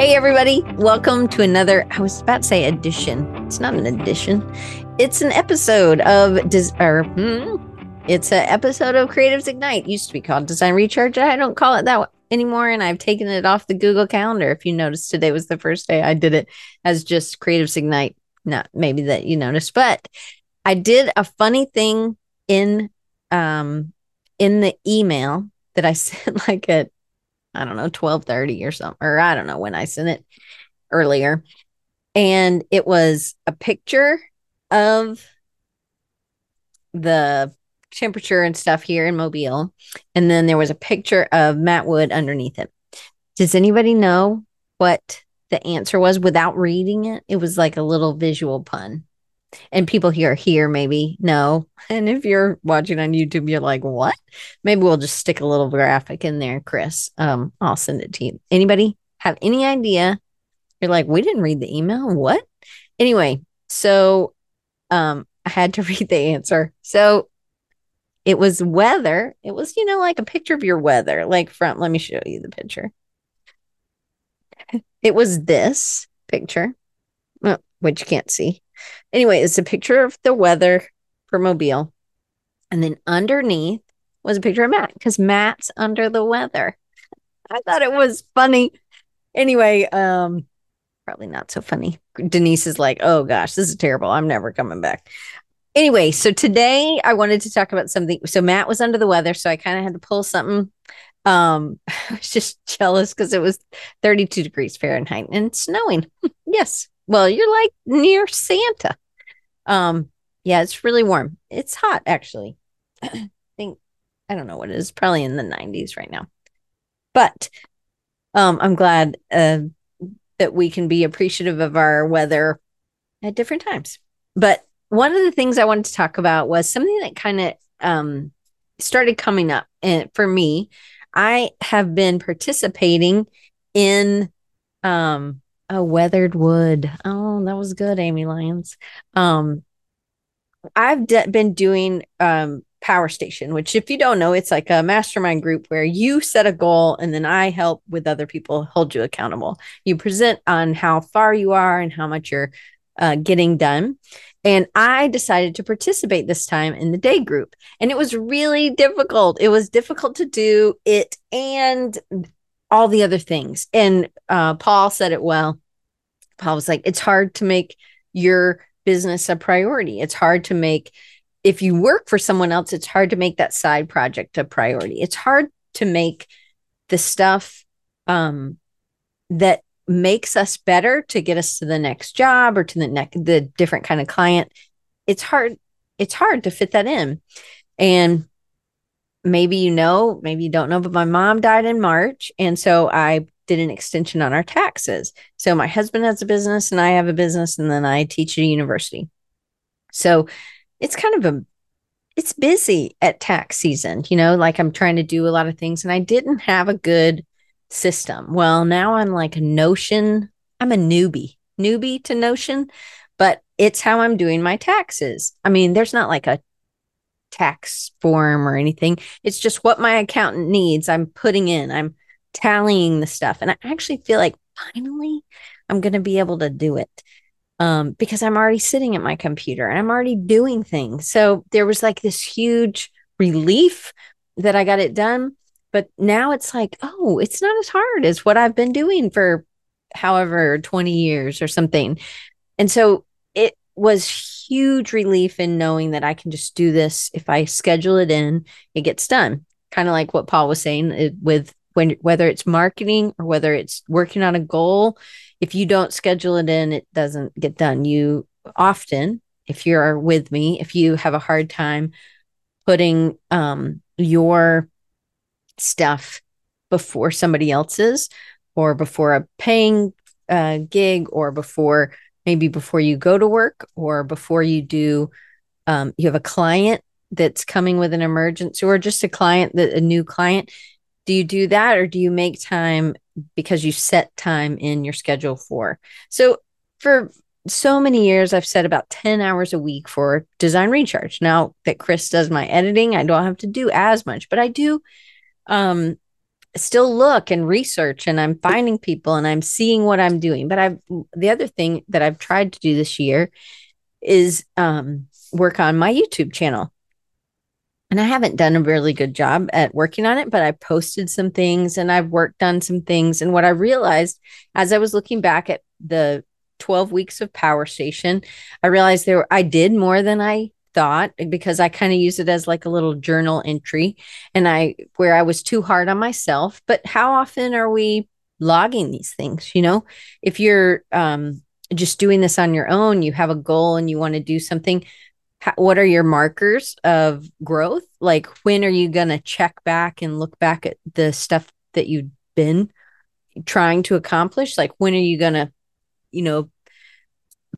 Hey, everybody. Welcome to another, I was about to say edition. It's not an edition, it's an episode of, Des- or, hmm, it's an episode of Creatives Ignite. Used to be called Design Recharge. I don't call it that anymore. And I've taken it off the Google Calendar. If you noticed, today was the first day I did it as just Creatives Ignite. Not maybe that you noticed, but I did a funny thing in um in the email that I sent like at I don't know, 1230 or something, or I don't know when I sent it earlier. And it was a picture of the temperature and stuff here in Mobile. And then there was a picture of Matt Wood underneath it. Does anybody know what the answer was without reading it? It was like a little visual pun and people here here maybe know and if you're watching on youtube you're like what? Maybe we'll just stick a little graphic in there chris. Um i'll send it to you. Anybody have any idea? You're like we didn't read the email? What? Anyway so um i had to read the answer. So it was weather. It was you know like a picture of your weather. Like front let me show you the picture. It was this picture which you can't see Anyway, it's a picture of the weather for Mobile. And then underneath was a picture of Matt because Matt's under the weather. I thought it was funny. Anyway, um, probably not so funny. Denise is like, oh gosh, this is terrible. I'm never coming back. Anyway, so today I wanted to talk about something. So Matt was under the weather, so I kind of had to pull something. Um, I was just jealous because it was 32 degrees Fahrenheit and snowing. yes, well, you're like near Santa. Um, yeah, it's really warm. It's hot actually. I think I don't know what it is, probably in the 90s right now. But um, I'm glad uh, that we can be appreciative of our weather at different times. But one of the things I wanted to talk about was something that kind of um, started coming up. And for me, I have been participating in um, a weathered wood. Oh, that was good, Amy Lyons. Um, I've de- been doing um Power Station, which, if you don't know, it's like a mastermind group where you set a goal and then I help with other people hold you accountable. You present on how far you are and how much you're uh, getting done. And I decided to participate this time in the day group. And it was really difficult. It was difficult to do it and all the other things. And uh, Paul said it well. Paul was like, it's hard to make your business a priority. It's hard to make, if you work for someone else, it's hard to make that side project a priority. It's hard to make the stuff um, that makes us better to get us to the next job or to the next the different kind of client. It's hard. It's hard to fit that in. And maybe you know, maybe you don't know, but my mom died in March. And so I did an extension on our taxes. So my husband has a business and I have a business, and then I teach at a university. So it's kind of a it's busy at tax season, you know, like I'm trying to do a lot of things and I didn't have a good system. Well, now I'm like a Notion, I'm a newbie, newbie to Notion, but it's how I'm doing my taxes. I mean, there's not like a tax form or anything. It's just what my accountant needs. I'm putting in, I'm tallying the stuff. And I actually feel like finally I'm going to be able to do it um, because I'm already sitting at my computer and I'm already doing things. So there was like this huge relief that I got it done. But now it's like, oh, it's not as hard as what I've been doing for however 20 years or something. And so it was huge relief in knowing that I can just do this. If I schedule it in, it gets done. Kind of like what Paul was saying it, with when whether it's marketing or whether it's working on a goal, if you don't schedule it in, it doesn't get done. You often, if you're with me, if you have a hard time putting um, your stuff before somebody else's or before a paying uh, gig or before maybe before you go to work or before you do um, you have a client that's coming with an emergency or just a client that a new client. Do you do that or do you make time because you set time in your schedule for? So for so many years i've set about 10 hours a week for design recharge. Now that chris does my editing i don't have to do as much but i do um still look and research and I'm finding people and I'm seeing what I'm doing. But I've the other thing that I've tried to do this year is um, work on my YouTube channel. And I haven't done a really good job at working on it, but I posted some things and I've worked on some things. And what I realized as I was looking back at the 12 weeks of Power Station, I realized there I did more than I thought because I kind of use it as like a little journal entry and I where I was too hard on myself. But how often are we logging these things? You know, if you're um just doing this on your own, you have a goal and you want to do something, what are your markers of growth? Like when are you going to check back and look back at the stuff that you've been trying to accomplish? Like when are you going to, you know,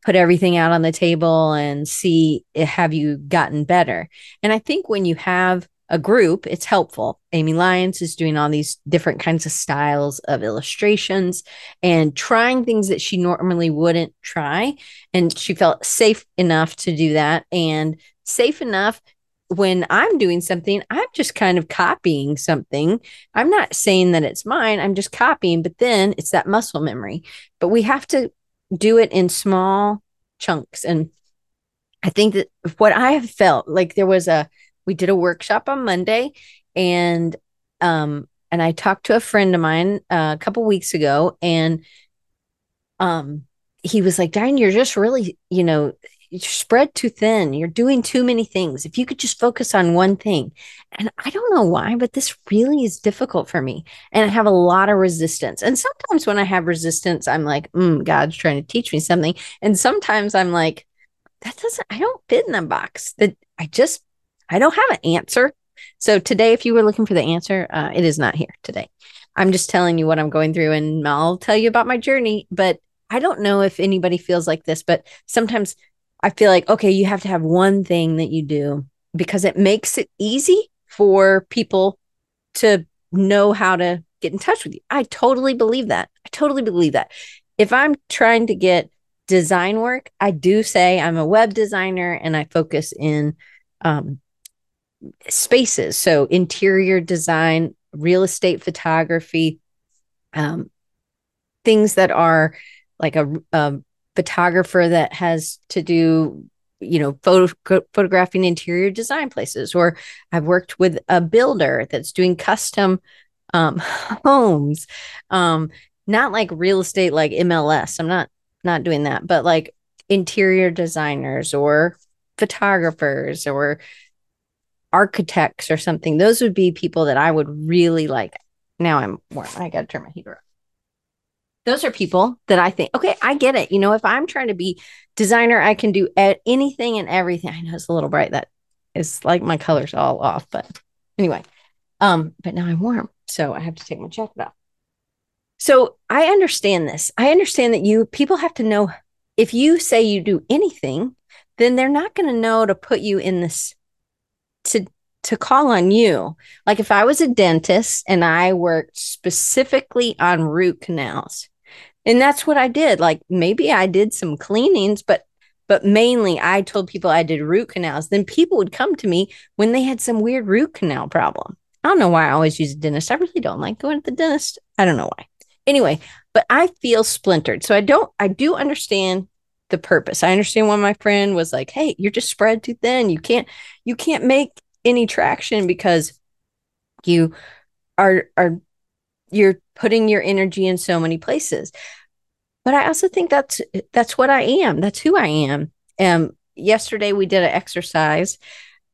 put everything out on the table and see eh, have you gotten better? And I think when you have a group, it's helpful. Amy Lyons is doing all these different kinds of styles of illustrations and trying things that she normally wouldn't try. And she felt safe enough to do that and safe enough when I'm doing something, I'm just kind of copying something. I'm not saying that it's mine, I'm just copying, but then it's that muscle memory. But we have to do it in small chunks. And I think that what I have felt like there was a we did a workshop on Monday and um and I talked to a friend of mine uh, a couple weeks ago and um he was like, Diane, you're just really, you know, you're spread too thin. You're doing too many things. If you could just focus on one thing. And I don't know why, but this really is difficult for me. And I have a lot of resistance. And sometimes when I have resistance, I'm like, mm, God's trying to teach me something. And sometimes I'm like, that doesn't, I don't fit in the box. That I just I don't have an answer. So today, if you were looking for the answer, uh, it is not here today. I'm just telling you what I'm going through and I'll tell you about my journey. But I don't know if anybody feels like this, but sometimes I feel like, okay, you have to have one thing that you do because it makes it easy for people to know how to get in touch with you. I totally believe that. I totally believe that. If I'm trying to get design work, I do say I'm a web designer and I focus in um, spaces. So, interior design, real estate photography, um, things that are like a, a, photographer that has to do, you know, photo, photographing interior design places. Or I've worked with a builder that's doing custom um, homes, um, not like real estate, like MLS. I'm not not doing that, but like interior designers or photographers or architects or something, those would be people that I would really like. Now I'm warm. I got to turn my heater up. Those are people that I think, okay, I get it. You know, if I'm trying to be designer, I can do anything and everything. I know it's a little bright. That is like my colors all off, but anyway. Um, but now I'm warm, so I have to take my jacket off. So I understand this. I understand that you people have to know if you say you do anything, then they're not going to know to put you in this to to call on you. Like if I was a dentist and I worked specifically on root canals. And that's what I did. Like maybe I did some cleanings, but but mainly I told people I did root canals. Then people would come to me when they had some weird root canal problem. I don't know why I always use a dentist. I really don't like going to the dentist. I don't know why. Anyway, but I feel splintered. So I don't I do understand the purpose. I understand why my friend was like, "Hey, you're just spread too thin. You can't you can't make any traction because you are are you're putting your energy in so many places." But I also think that's that's what I am. That's who I am. Um yesterday we did an exercise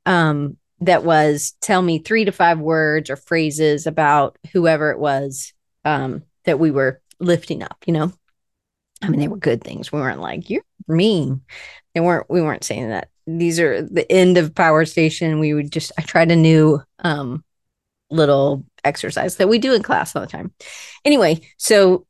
um that was tell me 3 to 5 words or phrases about whoever it was um that we were lifting up, you know. I mean, they were good things. We weren't like, you're mean. They weren't, we weren't saying that. These are the end of Power Station. We would just, I tried a new um, little exercise that we do in class all the time. Anyway, so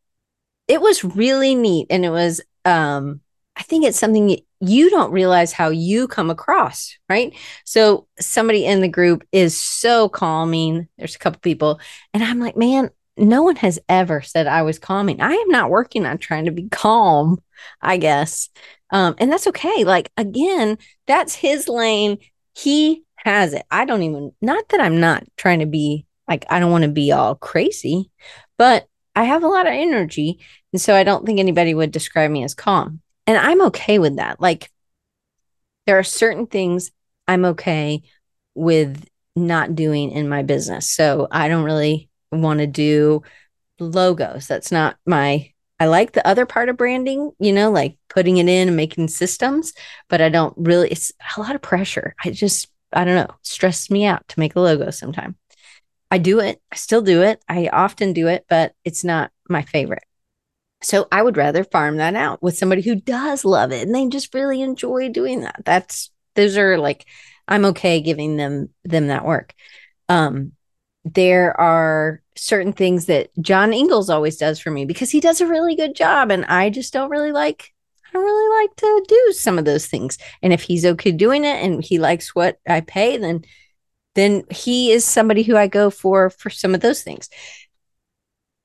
it was really neat. And it was, um, I think it's something you don't realize how you come across, right? So somebody in the group is so calming. There's a couple people, and I'm like, man, no one has ever said I was calming. I am not working on trying to be calm, I guess. Um, and that's okay. Like, again, that's his lane. He has it. I don't even, not that I'm not trying to be Like, I don't want to be all crazy, but I have a lot of energy. And so I don't think anybody would describe me as calm. And I'm okay with that. Like, there are certain things I'm okay with not doing in my business. So I don't really want to do logos. That's not my I like the other part of branding, you know, like putting it in and making systems, but I don't really it's a lot of pressure. I just I don't know, stresses me out to make a logo sometime. I do it, I still do it. I often do it, but it's not my favorite. So I would rather farm that out with somebody who does love it and they just really enjoy doing that. That's those are like I'm okay giving them them that work. Um, there are certain things that John Ingles always does for me because he does a really good job, and I just don't really like. I really like to do some of those things. And if he's okay doing it and he likes what I pay, then then he is somebody who I go for for some of those things.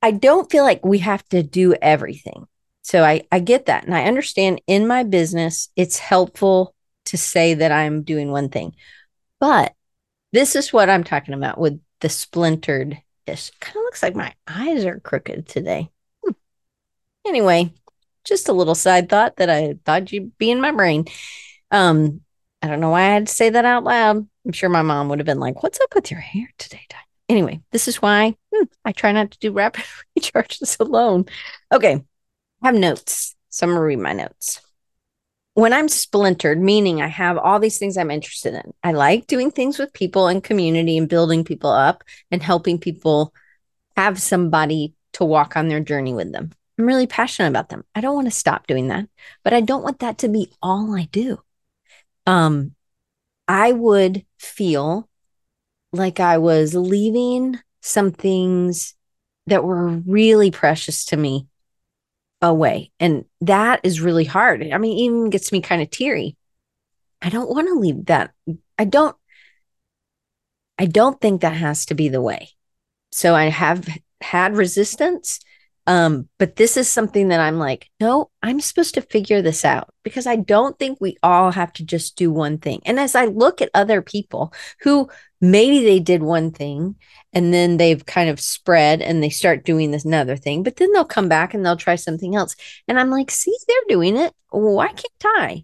I don't feel like we have to do everything. So I I get that and I understand in my business it's helpful to say that I'm doing one thing. But this is what I'm talking about with the splintered ish. Kind of looks like my eyes are crooked today. Hmm. Anyway, just a little side thought that I thought you'd be in my brain. Um, I don't know why I had to say that out loud. I'm sure my mom would have been like, What's up with your hair today, Di? Anyway, this is why hmm, I try not to do rapid recharges alone. Okay, I have notes. So I'm gonna read my notes when I'm splintered, meaning I have all these things I'm interested in, I like doing things with people and community and building people up and helping people have somebody to walk on their journey with them. I'm really passionate about them. I don't want to stop doing that, but I don't want that to be all I do. Um, I would feel like I was leaving some things that were really precious to me away. And that is really hard. I mean, even gets me kind of teary. I don't want to leave that. I don't I don't think that has to be the way. So I have had resistance um, but this is something that I'm like, no, I'm supposed to figure this out because I don't think we all have to just do one thing. And as I look at other people who maybe they did one thing and then they've kind of spread and they start doing this another thing, but then they'll come back and they'll try something else. And I'm like, see, they're doing it. Why can't I?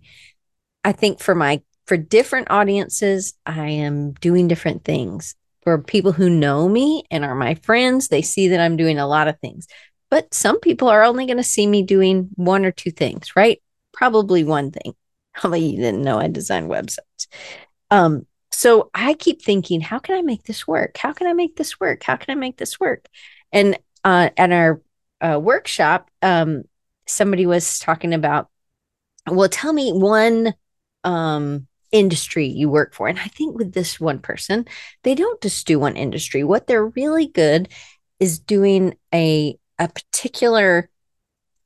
I think for my for different audiences, I am doing different things. For people who know me and are my friends, they see that I'm doing a lot of things. But some people are only going to see me doing one or two things, right? Probably one thing. Probably you didn't know I design websites. Um, so I keep thinking, how can I make this work? How can I make this work? How can I make this work? And uh, at our uh, workshop, um, somebody was talking about, well, tell me one um, industry you work for. And I think with this one person, they don't just do one industry. What they're really good is doing a a particular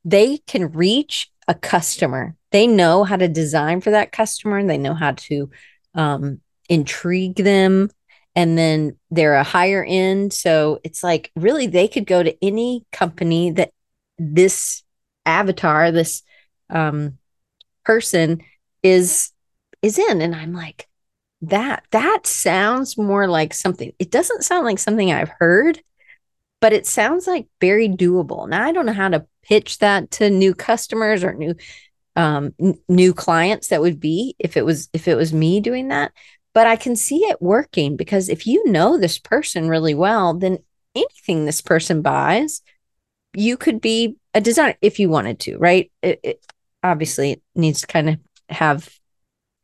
they can reach a customer. They know how to design for that customer they know how to um, intrigue them and then they're a higher end. So it's like really they could go to any company that this avatar this um, person is is in. And i'm like that that sounds more like something it doesn't sound like something i've heard but it sounds like very doable. Now I don't know how to pitch that to new customers or new um, n- new clients that would be if it was if it was me doing that but i can see it working because if you know this person really well then anything this person buys you could be a designer if you wanted to right it, it obviously needs to kind of have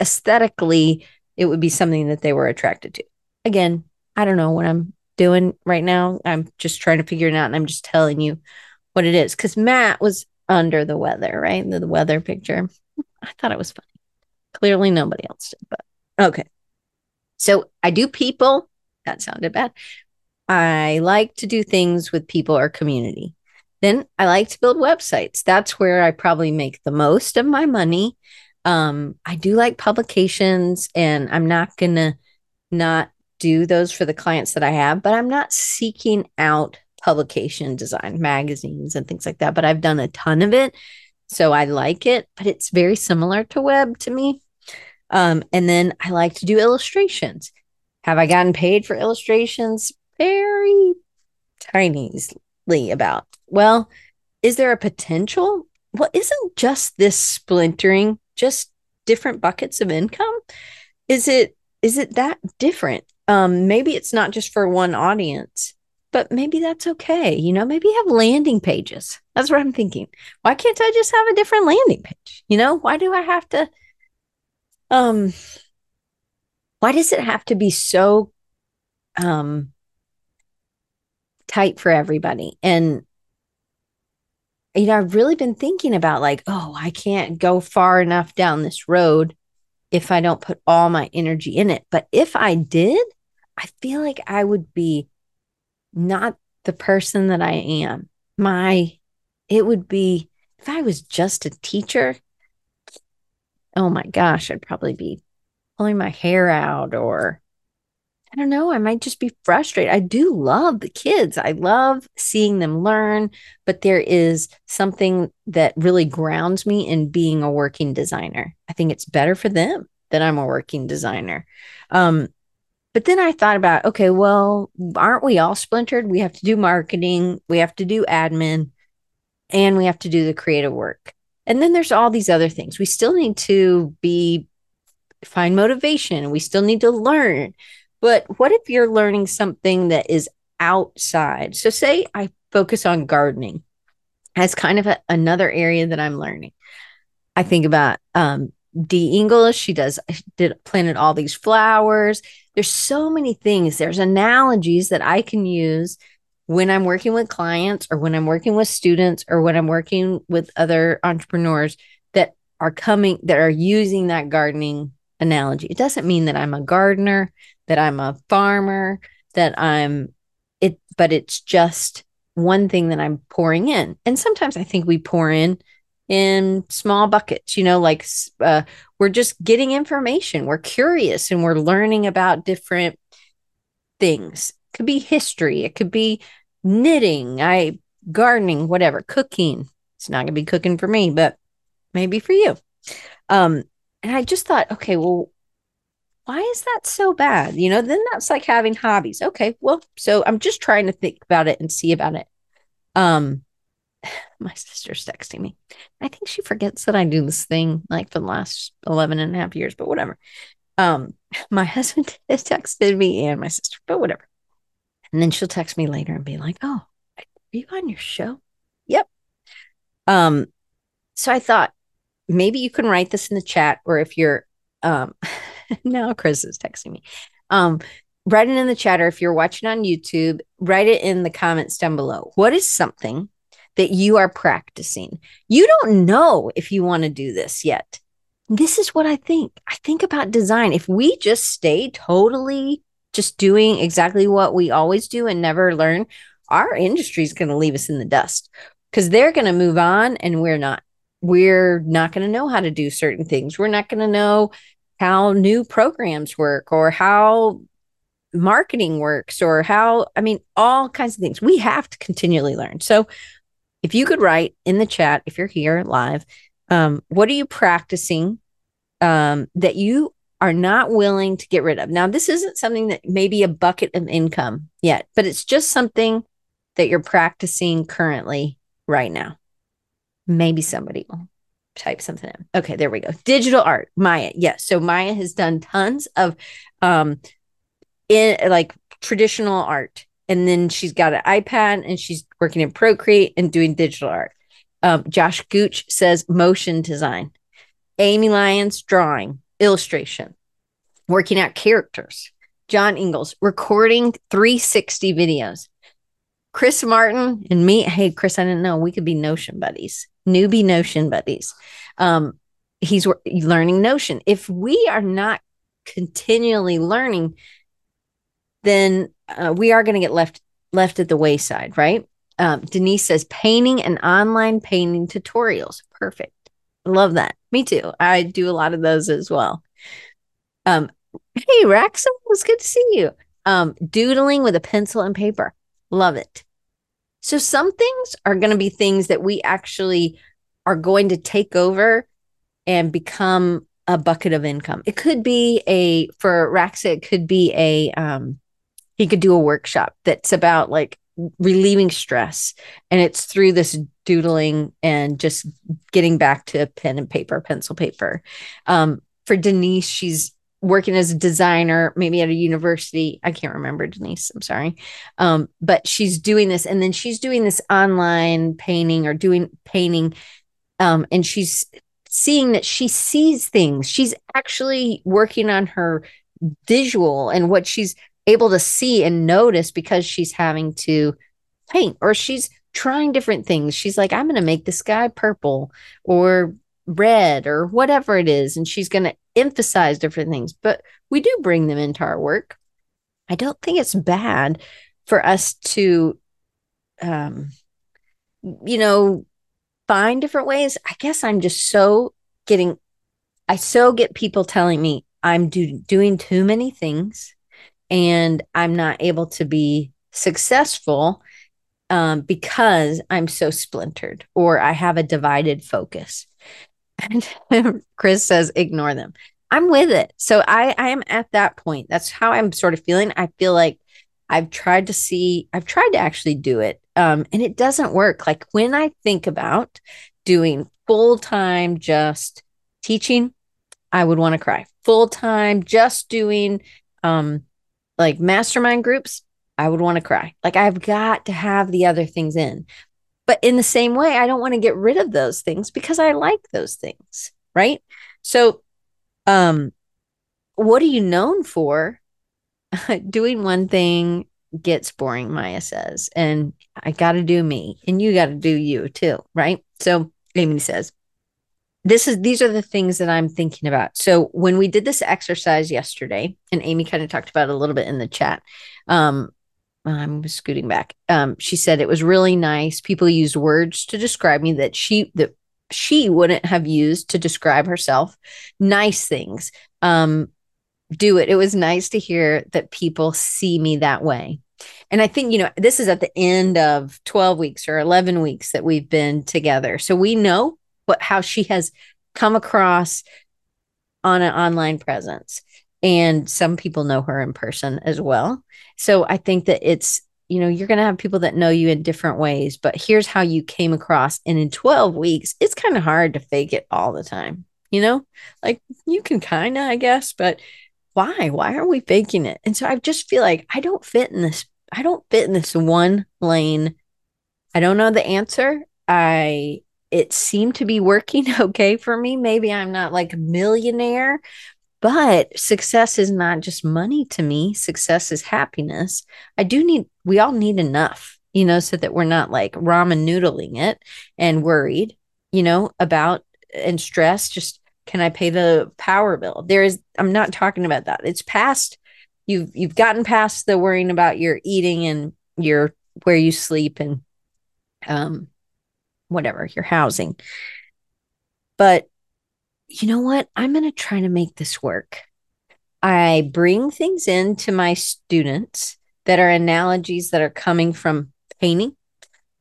aesthetically it would be something that they were attracted to again i don't know what i'm doing right now. I'm just trying to figure it out and I'm just telling you what it is. Because Matt was under the weather, right? The, the weather picture. I thought it was funny. Clearly nobody else did, but okay. So I do people. That sounded bad. I like to do things with people or community. Then I like to build websites. That's where I probably make the most of my money. Um, I do like publications, and I'm not gonna not do those for the clients that I have, but I'm not seeking out publication design, magazines, and things like that. But I've done a ton of it. So I like it, but it's very similar to web to me. Um, and then I like to do illustrations. Have I gotten paid for illustrations? very tinily about. Well, is there a potential? Well, isn't just this splintering just different buckets of income? Is it is it that different? Um, maybe it's not just for one audience, but maybe that's okay. You know, maybe have landing pages. That's what I'm thinking. Why can't I just have a different landing page? You know, why do I have to um why does it have to be so um tight for everybody? And you know, I've really been thinking about like, oh, I can't go far enough down this road if I don't put all my energy in it. But if I did, I feel like I would be not the person that I am. My, it would be, if I was just a teacher, oh my gosh, I'd probably be pulling my hair out or I don't know, I might just be frustrated. I do love the kids. I love seeing them learn, but there is something that really grounds me in being a working designer. I think it's better for them that I'm a working designer. Um, but then I thought about, okay, well, aren't we all splintered? We have to do marketing, we have to do admin, and we have to do the creative work. And then there's all these other things. We still need to be find motivation. We still need to learn. But what if you're learning something that is outside? So say I focus on gardening as kind of a, another area that I'm learning. I think about um, D English. She does did planted all these flowers. There's so many things. There's analogies that I can use when I'm working with clients or when I'm working with students or when I'm working with other entrepreneurs that are coming that are using that gardening analogy. It doesn't mean that I'm a gardener, that I'm a farmer, that I'm it, but it's just one thing that I'm pouring in. And sometimes I think we pour in in small buckets, you know, like uh, we're just getting information. We're curious and we're learning about different things. It could be history, it could be knitting, I gardening, whatever, cooking. It's not going to be cooking for me, but maybe for you. Um, and I just thought, okay, well, why is that so bad? You know, then that's like having hobbies. Okay, well, so I'm just trying to think about it and see about it. Um, my sister's texting me. I think she forgets that I do this thing like for the last 11 and a half years, but whatever. Um, my husband has texted me and my sister, but whatever. And then she'll text me later and be like, Oh, are you on your show? Yep. Um, so I thought maybe you can write this in the chat, or if you're um now Chris is texting me. Um, write it in the chat, or if you're watching on YouTube, write it in the comments down below. What is something that you are practicing. You don't know if you want to do this yet. This is what I think. I think about design. If we just stay totally just doing exactly what we always do and never learn, our industry is going to leave us in the dust because they're going to move on and we're not. We're not going to know how to do certain things. We're not going to know how new programs work or how marketing works or how, I mean, all kinds of things. We have to continually learn. So if you could write in the chat, if you're here live, um, what are you practicing um, that you are not willing to get rid of? Now, this isn't something that maybe a bucket of income yet, but it's just something that you're practicing currently right now. Maybe somebody will type something in. Okay, there we go. Digital art, Maya. Yes. So Maya has done tons of um in like traditional art and then she's got an iPad and she's working in Procreate and doing digital art. Um, Josh Gooch says motion design. Amy Lyons drawing, illustration, working out characters. John Ingalls recording 360 videos. Chris Martin and me. Hey, Chris, I didn't know we could be Notion buddies, newbie Notion buddies. Um, he's learning Notion. If we are not continually learning, then uh, we are going to get left left at the wayside, right? Um, Denise says painting and online painting tutorials. Perfect. Love that. Me too. I do a lot of those as well. Um, hey, it was good to see you. Um, doodling with a pencil and paper. Love it. So some things are going to be things that we actually are going to take over and become a bucket of income. It could be a for Raxa, it could be a um he could do a workshop that's about like relieving stress. And it's through this doodling and just getting back to pen and paper pencil paper. Um, for denise she's working as a designer maybe at a university. I can't remember denise i'm sorry. Um, but she's doing this and then she's doing this online painting or doing painting um, and she's seeing that she sees things. She's actually working on her visual and what she's able to see and notice because she's having to paint or she's trying different things. She's like, I'm going to make the sky purple or red or whatever it is. And she's going to emphasize different things. But we do bring them into our work. I don't think it's bad for us to, um, you know, find different ways. I guess I'm just so getting, I so get people telling me I'm do, doing too many things and I'm not able to be successful um, because I'm so splintered or I have a divided focus. And Chris says, ignore them. I'm with it. So I, I am at that point. That's how I'm sort of feeling. I feel like I've tried to see, I've tried to actually do it. Um, and it doesn't work. Like when I think about doing full time just teaching, I would want to cry. Full time just doing um, like mastermind groups, I would want to cry. Like I've got to have the other things in. But in the same way, I don't want to get rid of those things because I like those things, right? So um what are you known for? Doing one thing gets boring, Maya says, and I got to do me, and you got to do you too, right? So Amy says, this is these are the things that I'm thinking about. So when we did this exercise yesterday, and Amy kind of talked about it a little bit in the chat. Um, I'm scooting back. Um, she said it was really nice. People used words to describe me that she that she wouldn't have used to describe herself. Nice things. Um, do it. It was nice to hear that people see me that way. And I think, you know, this is at the end of 12 weeks or 11 weeks that we've been together. So we know what how she has come across on an online presence. And some people know her in person as well. So i think that it's you know you're going to have people that know you in different ways but here's how you came across. And in 12 weeks it's kind of hard to fake it all the time you know? Like you can kind of i guess but why? Why are we faking it? And so i just feel like i don't fit in this i don't fit in this one lane. I don't know the answer. I it seemed to be working okay for me. Maybe I'm not like a millionaire, but success is not just money to me. Success is happiness. I do need, we all need enough, you know, so that we're not like ramen noodling it and worried, you know, about and stressed. Just can I pay the power bill? There is, I'm not talking about that. It's past, you've, you've gotten past the worrying about your eating and your, where you sleep and, um, whatever, your housing. But you know what? I'm going to try to make this work. I bring things into my students that are analogies that are coming from painting,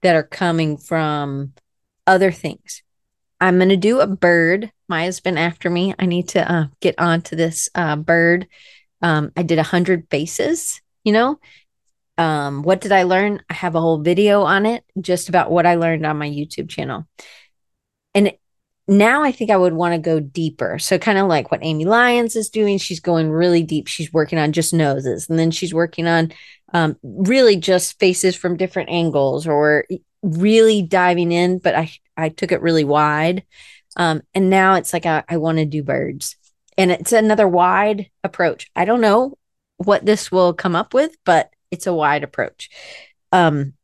that are coming from other things. I'm going to do a bird. Maya's been after me. I need to uh, get onto this uh, bird. Um, I did a hundred faces, you know, um, what did I learn? I have a whole video on it, just about what I learned on my YouTube channel. And now I think I would want to go deeper. So, kind of like what Amy Lyons is doing, she's going really deep. She's working on just noses, and then she's working on um, really just faces from different angles, or really diving in. But I I took it really wide, um, and now it's like I, I want to do birds, and it's another wide approach. I don't know what this will come up with, but it's a wide approach. Um,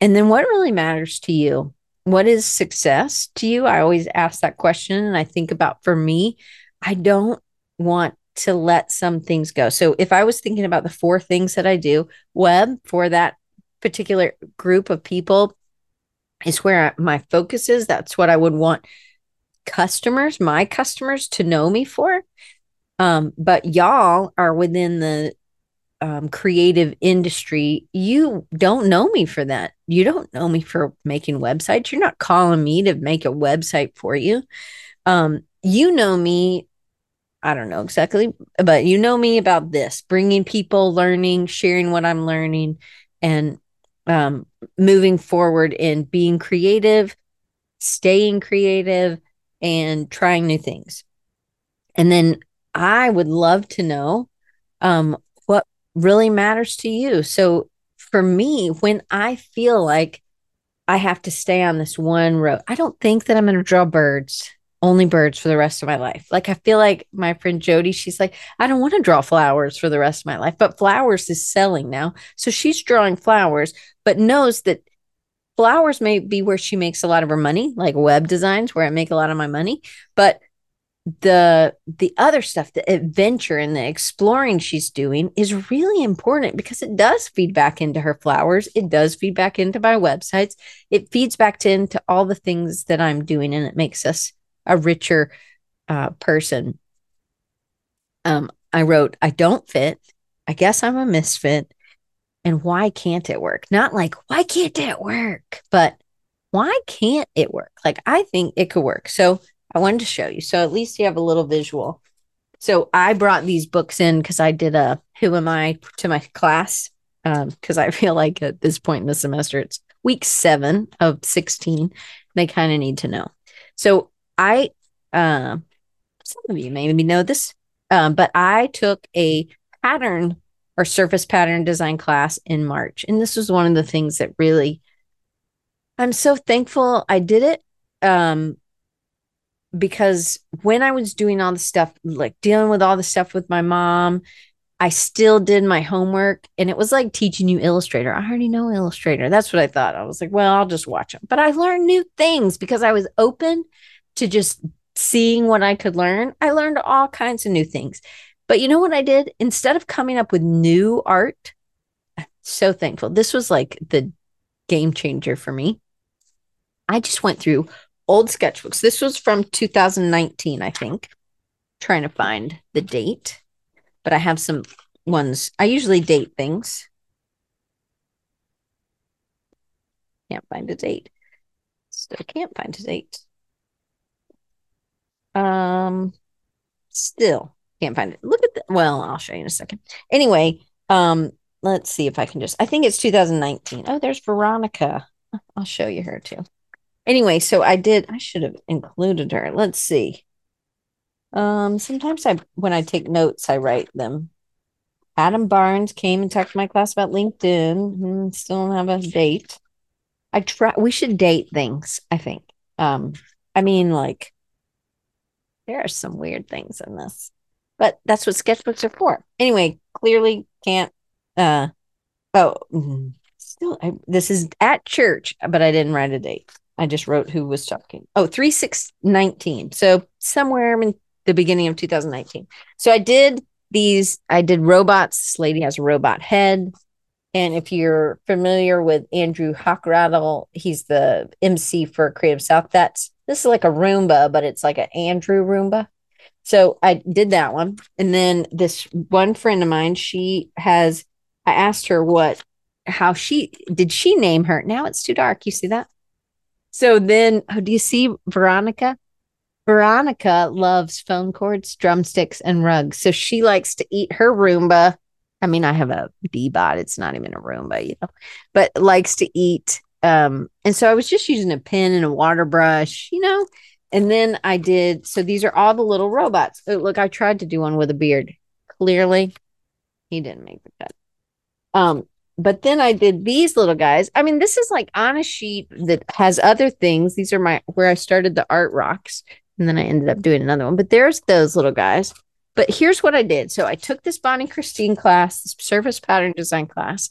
and then what really matters to you? What is success to you? I always ask that question. And I think about for me, I don't want to let some things go. So if I was thinking about the four things that I do, web for that particular group of people is where my focus is. That's what I would want customers, my customers to know me for. Um, but y'all are within the um, creative industry, you don't know me for that. You don't know me for making websites. You're not calling me to make a website for you. Um, you know me. I don't know exactly, but you know me about this bringing people, learning, sharing what I'm learning, and um, moving forward in being creative, staying creative, and trying new things. And then I would love to know um, really matters to you. So for me, when I feel like I have to stay on this one road, I don't think that I'm going to draw birds only birds for the rest of my life. Like I feel like my friend Jody, she's like, I don't want to draw flowers for the rest of my life, but flowers is selling now. So she's drawing flowers, but knows that flowers may be where she makes a lot of her money, like web designs where I make a lot of my money, but the the other stuff the adventure and the exploring she's doing is really important because it does feed back into her flowers it does feed back into my websites it feeds back to into all the things that i'm doing and it makes us a richer uh, person. Um, I wrote, I don't fit. I guess I'm a misfit. And why can't it work? Not like, why can't it work? But why can't it work? Like, I think it could work. So I wanted to show you. So at least you have a little visual. So I brought these books in because I did a Who Am I to my class. Because um, I feel like at this point in the semester, it's week seven of 16. They kind of need to know. So I, uh, some of you may maybe know this, um, but I took a pattern or surface pattern design class in March. And this was one of the things that really, I'm so thankful I did it. Um, because when I was doing all the stuff, like dealing with all the stuff with my mom, I still did my homework and it was like teaching you Illustrator. I already know Illustrator. That's what I thought. I was like, well, I'll just watch them. But I learned new things because I was open to just seeing what I could learn, I learned all kinds of new things. But you know what I did? Instead of coming up with new art, I'm so thankful. This was like the game changer for me. I just went through old sketchbooks. This was from 2019, I think. trying to find the date, but I have some ones. I usually date things. Can't find a date. Still can't find a date. Um, still can't find it. Look at the, well, I'll show you in a second. Anyway, um, let's see if I can just, I think it's 2019. Oh, there's Veronica. I'll show you her too. Anyway, so I did, I should have included her. Let's see. Um, sometimes I, when I take notes, I write them. Adam Barnes came and talked to my class about LinkedIn. Hmm, still don't have a date. I try, we should date things, I think. Um, I mean, like, there are some weird things in this, but that's what sketchbooks are for. Anyway, clearly can't. Uh, oh, mm, still, I, this is at church, but I didn't write a date. I just wrote who was talking. Oh, 3 6 19. So somewhere in the beginning of 2019. So I did these, I did robots. This lady has a robot head. And if you're familiar with Andrew Hochradel, he's the MC for Creative South. That's this is like a Roomba, but it's like an Andrew Roomba. So I did that one. And then this one friend of mine, she has, I asked her what, how she, did she name her? Now it's too dark. You see that? So then, oh, do you see Veronica? Veronica loves phone cords, drumsticks, and rugs. So she likes to eat her Roomba. I mean, I have a Deebot. It's not even a Roomba, you know, but likes to eat um, and so I was just using a pen and a water brush, you know. And then I did so these are all the little robots. Oh, look, I tried to do one with a beard. Clearly, he didn't make the cut. Um, but then I did these little guys. I mean, this is like on a sheet that has other things. These are my where I started the art rocks, and then I ended up doing another one. But there's those little guys. But here's what I did. So I took this Bonnie Christine class, this surface pattern design class,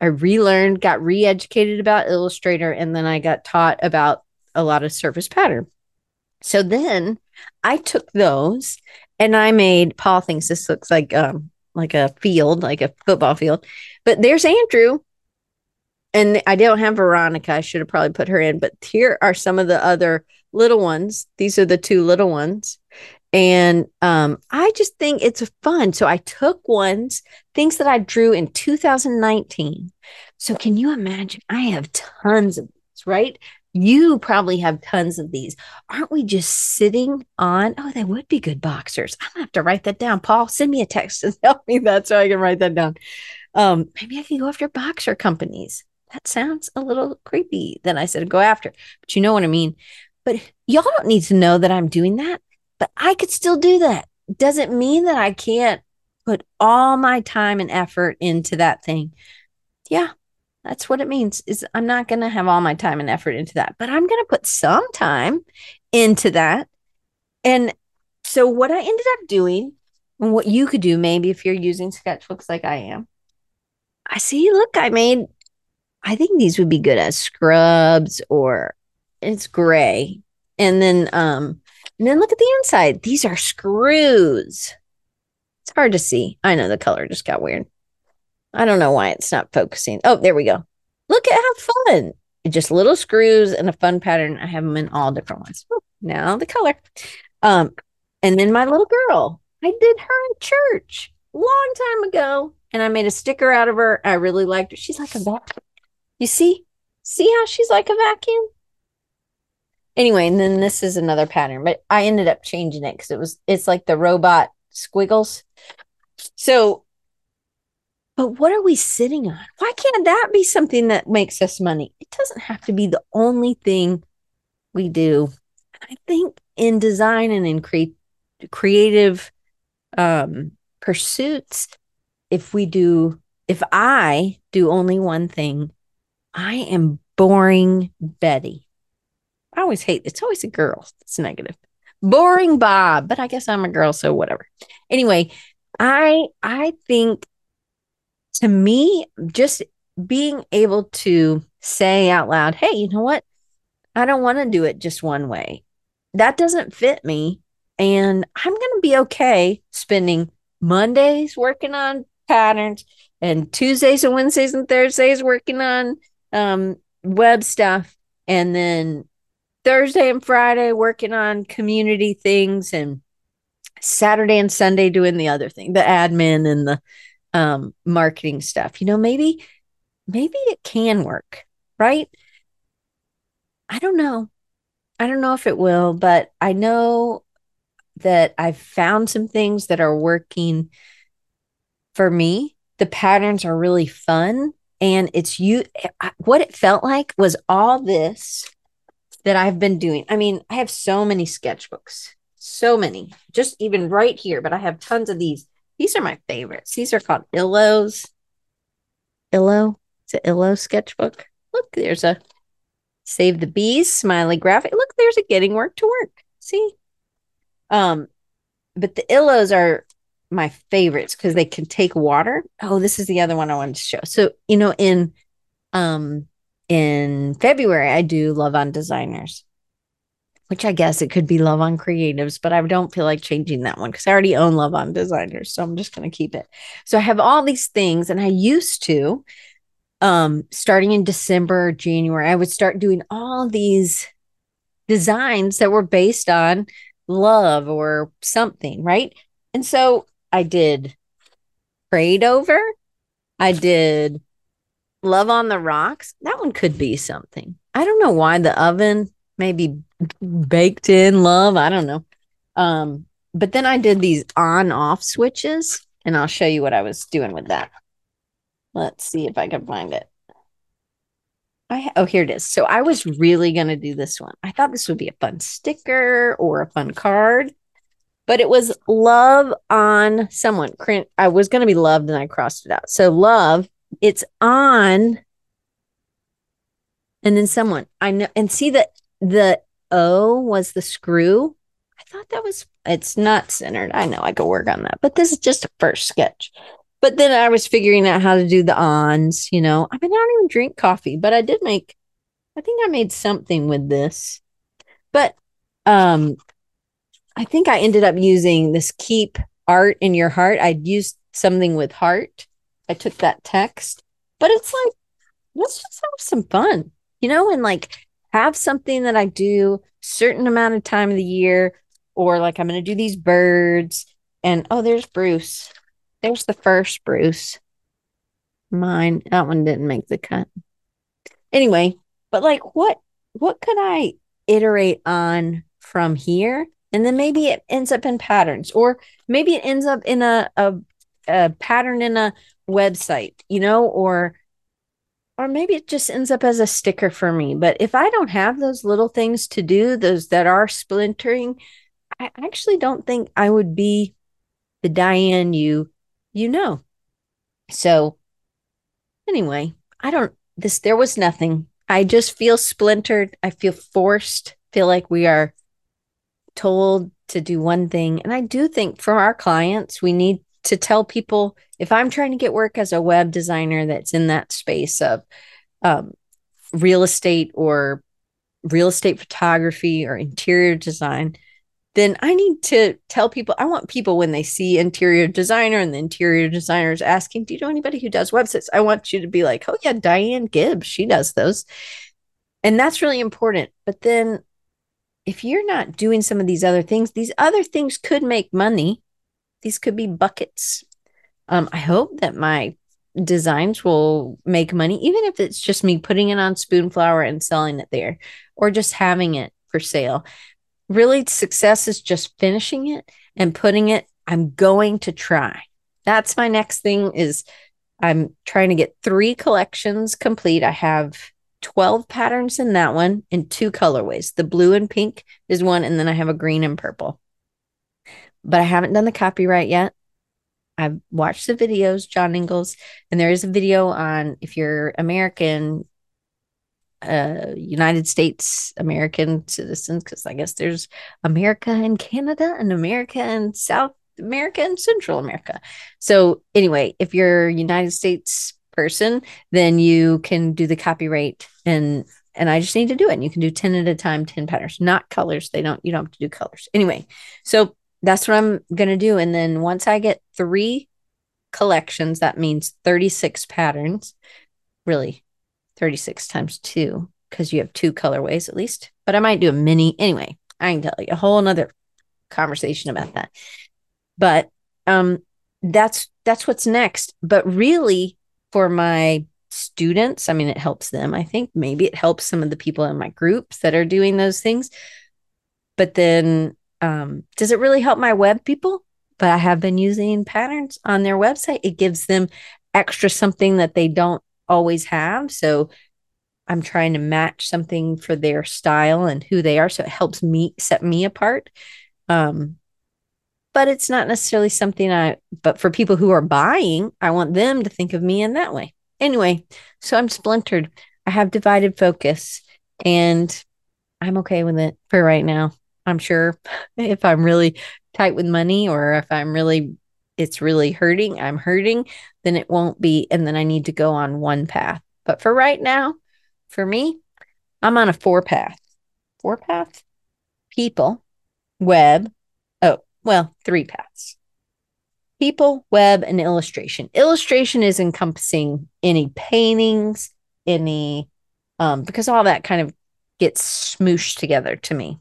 I relearned, got re educated about Illustrator, and then I got taught about a lot of surface pattern. So then I took those and I made Paul thinks this looks like um like a field, like a football field. But there's Andrew. And I don't have Veronica. I should have probably put her in, but here are some of the other little ones. These are the two little ones. And um, I just think it's fun. So I took ones, things that I drew in 2019. So can you imagine? I have tons of these, right? You probably have tons of these. Aren't we just sitting on? Oh, they would be good boxers. I'm gonna have to write that down. Paul, send me a text and tell me that so I can write that down. Um, maybe I can go after boxer companies. That sounds a little creepy. Then I said go after, but you know what I mean. But y'all don't need to know that I'm doing that. But I could still do that. Doesn't mean that I can't put all my time and effort into that thing. Yeah, that's what it means is I'm not going to have all my time and effort into that, but I'm going to put some time into that. And so what I ended up doing and what you could do maybe if you're using sketchbooks like I am. I see, look, I made I think these would be good as scrubs or it's gray. And then um and then look at the inside. These are screws. It's hard to see. I know the color just got weird. I don't know why it's not focusing. Oh, there we go. Look at how fun. Just little screws and a fun pattern. I have them in all different ones. now the color. Um, and then my little girl. I did her in church long time ago. And I made a sticker out of her. I really liked her. She's like a vacuum. You see? See how she's like a vacuum? Anyway, and then this is another pattern, but I ended up changing it because it was it's like the robot squiggles. So but what are we sitting on? Why can't that be something that makes us money? It doesn't have to be the only thing we do. I think in design and in create creative um, pursuits, if we do, if I do only one thing, I am boring Betty. I always hate it's always a girl. It's negative. Boring Bob, but I guess I'm a girl, so whatever. Anyway, I I think to me, just being able to say out loud, hey, you know what? I don't want to do it just one way. That doesn't fit me. And I'm going to be okay spending Mondays working on patterns and Tuesdays and Wednesdays and Thursdays working on um, web stuff. And then Thursday and Friday working on community things and Saturday and Sunday doing the other thing, the admin and the um, marketing stuff. You know, maybe, maybe it can work, right? I don't know. I don't know if it will, but I know that I've found some things that are working for me. The patterns are really fun. And it's you, what it felt like was all this that I've been doing. I mean, I have so many sketchbooks, so many, just even right here, but I have tons of these these are my favorites. These are called Illos. Illo. It's an Illo sketchbook. Look, there's a Save the Bees smiley graphic. Look, there's a Getting Work to Work. See? Um, but the Illos are my favorites because they can take water. Oh, this is the other one I wanted to show. So, you know, in um in February, I do Love on Designers which I guess it could be Love on Creatives, but I don't feel like changing that one because I already own Love on Designers. So I'm just going to keep it. So I have all these things, and I used to, um, starting in December, January, I would start doing all these designs that were based on love or something, right? And so I did Prayed Over, I did Love on the Rocks. That one could be something. I don't know why the oven maybe baked in love. I don't know. Um, but then I did these on off switches, and I'll show you what I was doing with that. Let's see if I can find it. I oh here it is. So I was really gonna do this one. I thought this would be a fun sticker or a fun card, but it was love on someone. I was gonna be loved, and I crossed it out. So love, it's on, and then someone I know, and see that the O was the screw. I thought that was, it's not centered. I know I could work on that, but this is just a first sketch. But then I was figuring out how to do the ons, you know. I mean, I don't even drink coffee, but I did make, I think I made something with this. But um, I think I ended up using this keep art in your heart. I'd used something with heart. I took that text, but it's like, let's just have some fun, you know, and like have something that I do certain amount of time of the year, or like I'm going to do these birds. And oh, there's Bruce. There's the first Bruce. Mine, that one didn't make the cut. Anyway, but like what what could I iterate on from here? And then maybe it ends up in patterns, or maybe it ends up in a, a, a pattern in a website, you know, or or maybe it just ends up as a sticker for me. But if I don't have those little things to do, those that are splintering, I actually don't think I would be the Diane you you know. So anyway, I don't this there was nothing. I just feel splintered. I feel forced, feel like we are told to do one thing. And I do think for our clients, we need to tell people if I'm trying to get work as a web designer that's in that space of um, real estate or real estate photography or interior design, then I need to tell people. I want people when they see interior designer and the interior designer is asking, Do you know anybody who does websites? I want you to be like, Oh, yeah, Diane Gibbs, she does those. And that's really important. But then if you're not doing some of these other things, these other things could make money. These could be buckets. Um, I hope that my designs will make money, even if it's just me putting it on Spoonflower and selling it there or just having it for sale. Really success is just finishing it and putting it. I'm going to try. That's my next thing is i'm trying to get three collections complete. I have 12 patterns in that one in two colorways. The blue and pink is one and then i have a green and purple but i haven't done the copyright yet i've watched the videos john ingalls and there is a video on if you're american uh, United States American citizens because I guess there's America and Canada and America and South America and Central America. So anyway, if you're United States person, then you can do the copyright and and I just need to do it. And you can do 10 at a time, 10 patterns, not colors. They don't, you don't have to do colors. Anyway, so that's what I'm going to do. And then once I get three collections, that means 36 patterns, really 36 times two because you have two colorways at least. But I might do a mini anyway. I can tell you a whole nother conversation about that. But um that's that's what's next. But really for my students, I mean it helps them. I think maybe it helps some of the people in my groups that are doing those things. But then um does it really help my web people? But I have been using patterns on their website. It gives them extra something that they don't always have. So I'm trying to match something for their style and who they are. So it helps me set me apart. Um, but it's not necessarily something I, but for people who are buying, I want them to think of me in that way. Anyway, so I'm splintered. I have divided focus and I'm okay with it for right now. I'm sure if I'm really tight with money or if I'm really it's really hurting, I'm hurting, then it won't be. And then I need to go on one path. But for right now, for me, I'm on a four path. Four path? People, web. Oh, well, three paths. People, web, and illustration. Illustration is encompassing any paintings, any, um, because all that kind of gets smooshed together to me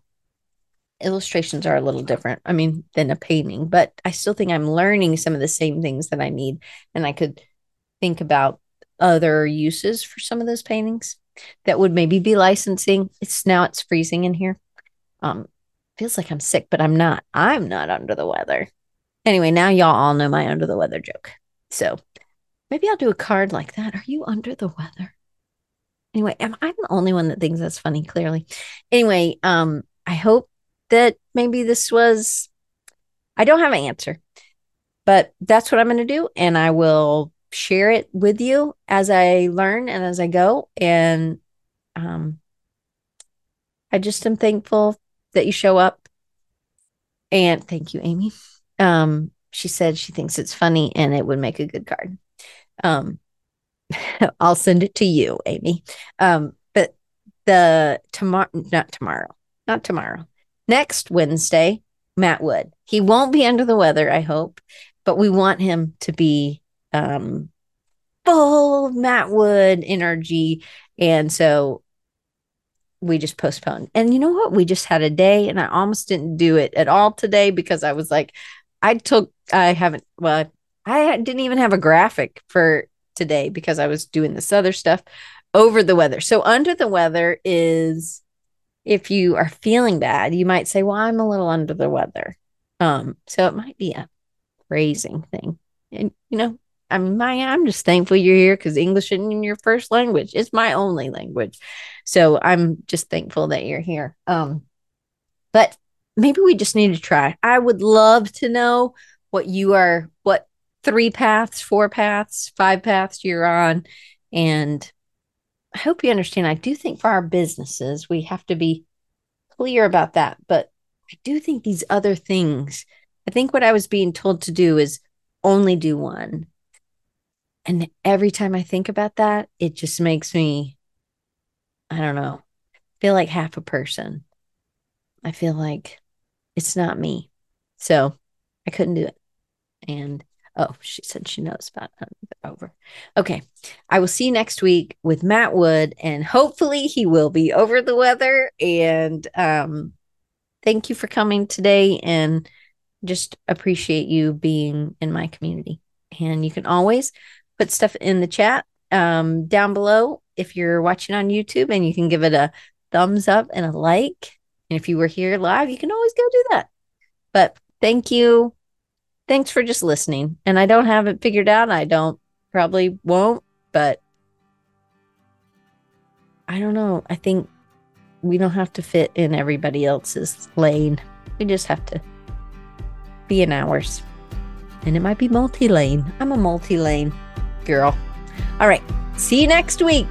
illustrations are a little different i mean than a painting but i still think i'm learning some of the same things that i need and i could think about other uses for some of those paintings that would maybe be licensing. It's now it's freezing in here. Um feels like i'm sick but i'm not i'm not under the weather. Anyway now y'all all know my under the weather joke. So maybe i'll do a card like that. Are you under the weather? Anyway am i the only one that thinks that's funny clearly? Anyway um i hope that maybe this was, I don't have an answer, but that's what I'm going to do. And I will share it with you as I learn and as I go. And um, I just am thankful that you show up. And thank you, Amy. Um, she said she thinks it's funny and it would make a good card. Um, I'll send it to you, Amy. Um, but the tomorrow, not tomorrow, not tomorrow next Wednesday, Matt Wood. He won't be under the weather, I hope, but we want him to be um, full Matt Wood energy. And so we just postponed. And you know what? We just had a day and I almost didn't do it at all today because I was like, I took, I haven't, well, I didn't even have a graphic for today because I was doing this other stuff over the weather. So under the weather is if you are feeling bad, you might say, "Well, I'm a little under the weather." Um, so it might be a phrasing thing. And you know, I'm my I'm just thankful you're here because English isn't your first language. It's my only language. So I'm just thankful that you're here. Um, but maybe we just need to try. I would love to know what you are, what three paths, four paths, five paths you're on. And I hope you understand. I do think for our businesses, we have to be clear about that. But I do think these other things, I think what I was being told to do is only do one. And every time I think about that, it just makes me, I don't know, feel like half a person. I feel like it's not me. So I couldn't do it. And oh, she said she knows about it. over. Okay. I will see you next week with Matt Wood, and hopefully he will be over the weather. And um, thank you for coming today and just appreciate you being in my community. And you can always put stuff in the chat um, down below if you're watching on YouTube, and you can give it a thumbs up and a like. And if you were here live, you can always go do that. But thank you. Thanks for just listening. And I don't have it figured out. I don't probably won't, but I don't know. I think we don't have to fit in everybody else's lane. We just have to be in ours. And it might be multi lane. I'm a multi lane girl. All right. See you next week.